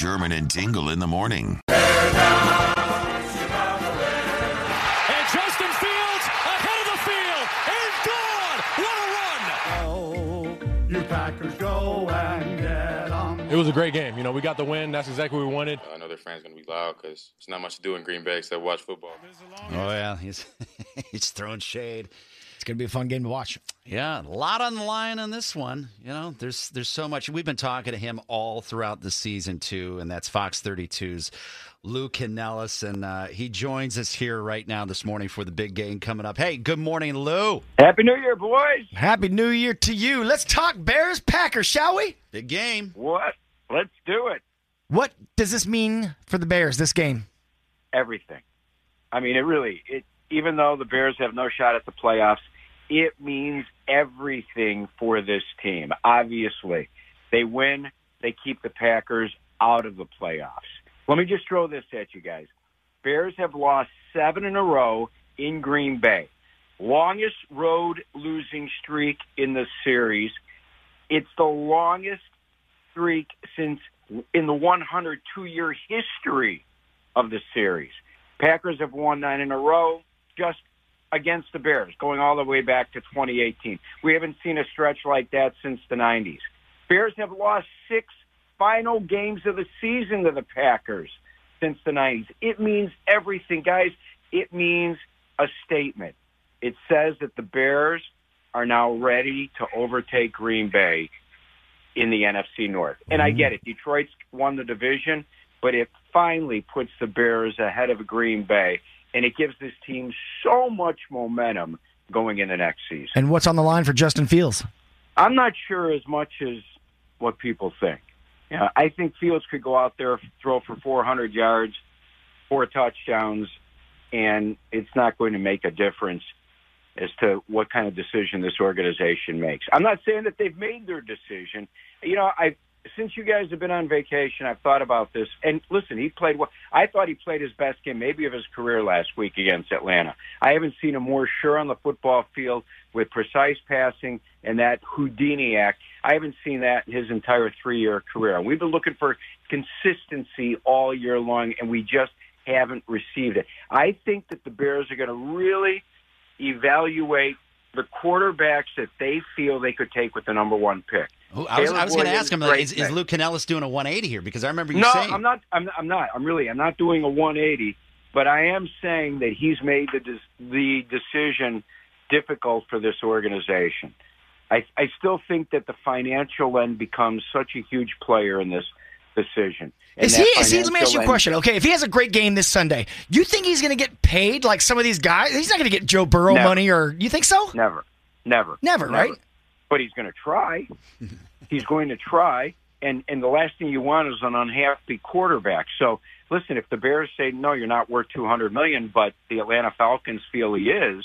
Sherman and Tingle in the morning. And Justin Fields ahead of the field and gone. What a run! Oh, you Packers go and get 'em. It was a great game. You know, we got the win. That's exactly what we wanted. I know their fans going to be loud because there's not much to do in Green Bay except watch football. Oh yeah, he's he's throwing shade. It's going to be a fun game to watch. Yeah, a lot on the line on this one. You know, there's there's so much. We've been talking to him all throughout the season too, and that's Fox 32's Lou Canellis, and uh, he joins us here right now this morning for the big game coming up. Hey, good morning, Lou. Happy New Year, boys. Happy New Year to you. Let's talk Bears Packers, shall we? Big game. What? Let's do it. What does this mean for the Bears, this game? Everything. I mean, it really, it, even though the Bears have no shot at the playoffs, it means everything for this team. Obviously, they win, they keep the Packers out of the playoffs. Let me just throw this at you guys. Bears have lost seven in a row in Green Bay. Longest road losing streak in the series. It's the longest streak since in the 102 year history of the series. Packers have won nine in a row just against the Bears, going all the way back to 2018. We haven't seen a stretch like that since the 90s. Bears have lost six final games of the season to the Packers since the 90s. It means everything, guys. It means a statement. It says that the Bears are now ready to overtake Green Bay in the NFC North. And I mm-hmm. get it. Detroit's won the division, but it finally puts the Bears ahead of Green Bay, and it gives this team so much momentum going into next season. And what's on the line for Justin Fields? I'm not sure as much as what people think. Yeah, I think Fields could go out there, throw for 400 yards, four touchdowns, and it's not going to make a difference as to what kind of decision this organization makes. I'm not saying that they've made their decision. You know, I since you guys have been on vacation, I've thought about this. And listen, he played well. I thought he played his best game, maybe of his career last week against Atlanta. I haven't seen him more sure on the football field with precise passing and that Houdini act. I haven't seen that in his entire three-year career. And we've been looking for consistency all year long, and we just haven't received it. I think that the Bears are going to really evaluate the quarterbacks that they feel they could take with the number one pick. Oh, I was, I was going to ask him, like, is, is. Lou Canellis doing a 180 here? Because I remember you No, saying. I'm not. I'm, I'm not. I'm really. I'm not doing a 180. But I am saying that he's made the the decision difficult for this organization. I, I still think that the financial end becomes such a huge player in this decision. Is he? Is he? Let me ask you a question. Okay, if he has a great game this Sunday, you think he's going to get paid like some of these guys? He's not going to get Joe Burrow Never. money, or you think so? Never, never, Never, right? But he's going to try. he's going to try, and and the last thing you want is an unhappy quarterback. So listen, if the Bears say no, you're not worth two hundred million, but the Atlanta Falcons feel he is,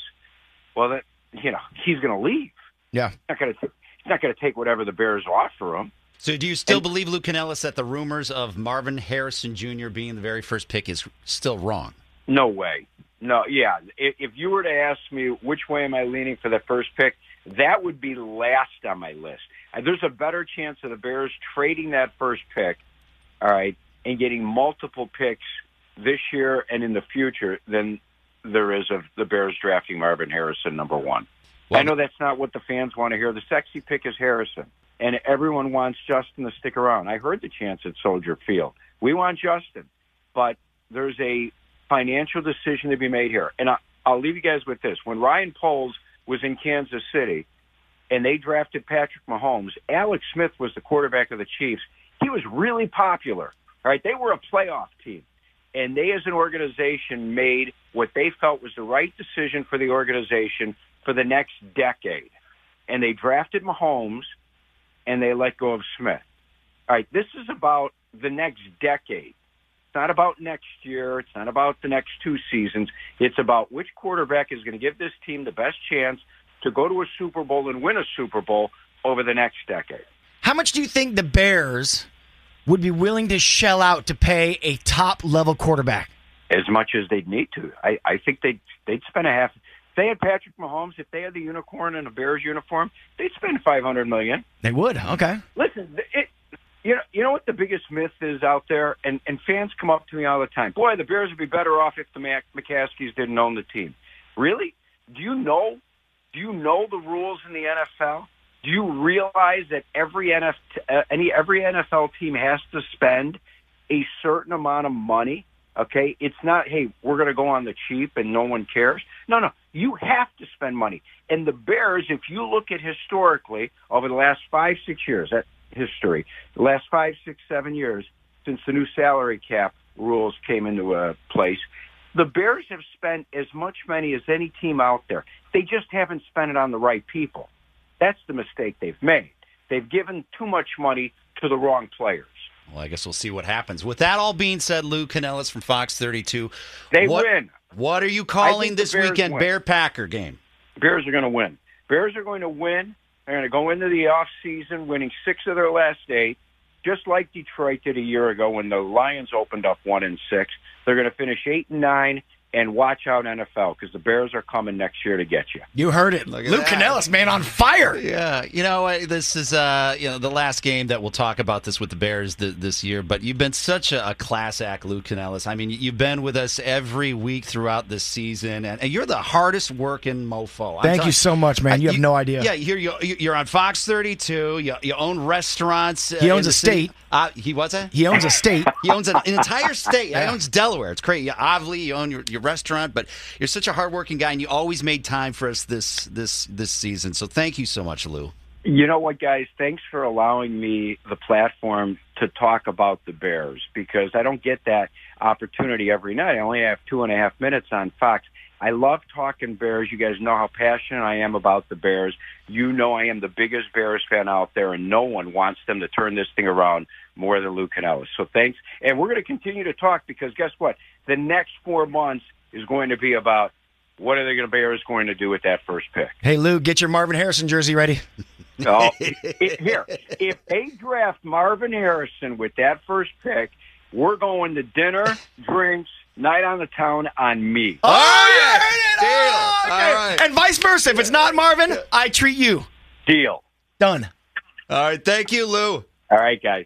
well, that you know he's going to leave. Yeah. He's not going to. He's not going to take whatever the Bears offer him. So do you still believe, Lou Canellis, that the rumors of Marvin Harrison Jr. being the very first pick is still wrong? No way. No, yeah. If, if you were to ask me which way am I leaning for the first pick, that would be last on my list. Uh, There's a better chance of the Bears trading that first pick, all right, and getting multiple picks this year and in the future than there is of the Bears drafting Marvin Harrison number one. Well, I know that's not what the fans want to hear. The sexy pick is Harrison, and everyone wants Justin to stick around. I heard the chance at Soldier Field. We want Justin, but there's a financial decision to be made here. And I, I'll leave you guys with this. When Ryan Poles was in Kansas City and they drafted Patrick Mahomes, Alex Smith was the quarterback of the Chiefs. He was really popular. Right, they were a playoff team. And they, as an organization, made what they felt was the right decision for the organization for the next decade. And they drafted Mahomes and they let go of Smith. All right, this is about the next decade. It's not about next year. It's not about the next two seasons. It's about which quarterback is going to give this team the best chance to go to a Super Bowl and win a Super Bowl over the next decade. How much do you think the Bears would be willing to shell out to pay a top level quarterback? As much as they'd need to. I, I think they'd, they'd spend a half. If they had Patrick Mahomes, if they had the unicorn in a Bears uniform, they'd spend 500 million. They would. Okay. Listen, it, you know, you know what the biggest myth is out there, and and fans come up to me all the time. Boy, the Bears would be better off if the Mac- McCaskies didn't own the team. Really? Do you know? Do you know the rules in the NFL? Do you realize that every NFL, uh, any every NFL team has to spend a certain amount of money? Okay, it's not. Hey, we're going to go on the cheap and no one cares. No, no, you have to spend money. And the Bears, if you look at historically over the last five, six years, that history, the last five, six, seven years since the new salary cap rules came into uh, place, the Bears have spent as much money as any team out there. They just haven't spent it on the right people. That's the mistake they've made. They've given too much money to the wrong players. Well, I guess we'll see what happens. With that all being said, Lou Canellis from Fox 32. They what, win. What are you calling this weekend win. Bear Packer game? Bears are going to win. Bears are going to win. They're going to go into the off season winning six of their last eight, just like Detroit did a year ago when the Lions opened up one and six. They're going to finish eight and nine. And watch out, NFL, because the Bears are coming next year to get you. You heard it. Look at Luke that. Canellis, man, on fire. Yeah, you know? This is uh, you know the last game that we'll talk about this with the Bears th- this year. But you've been such a, a class act, Lou Canellis. I mean, you've been with us every week throughout this season, and, and you're the hardest working mofo. I'm Thank telling- you so much, man. You have no idea. Yeah, you're you're, you're on Fox 32. You, you own restaurants. uh, He owns in a state. Uh, he what's that? He owns a state. He owns an, an entire state. He owns Delaware. It's crazy. Yeah, obviously, you own your, your restaurant, but you're such a hardworking guy, and you always made time for us this this this season. So thank you so much, Lou. You know what, guys? Thanks for allowing me the platform to talk about the Bears because I don't get that opportunity every night. I only have two and a half minutes on Fox. I love talking Bears. You guys know how passionate I am about the Bears. You know I am the biggest Bears fan out there, and no one wants them to turn this thing around more than Lou Canellis. So thanks. And we're going to continue to talk because guess what? The next four months is going to be about what are the Bears going to do with that first pick. Hey, Lou, get your Marvin Harrison jersey ready. Oh, it- here, if they draft Marvin Harrison with that first pick, we're going to dinner, drinks, night on the town on me. Oh, yeah, heard. Deal. Oh, okay. All right. And vice versa. If it's not Marvin, I treat you. Deal. Done. All right, thank you, Lou. All right, guys.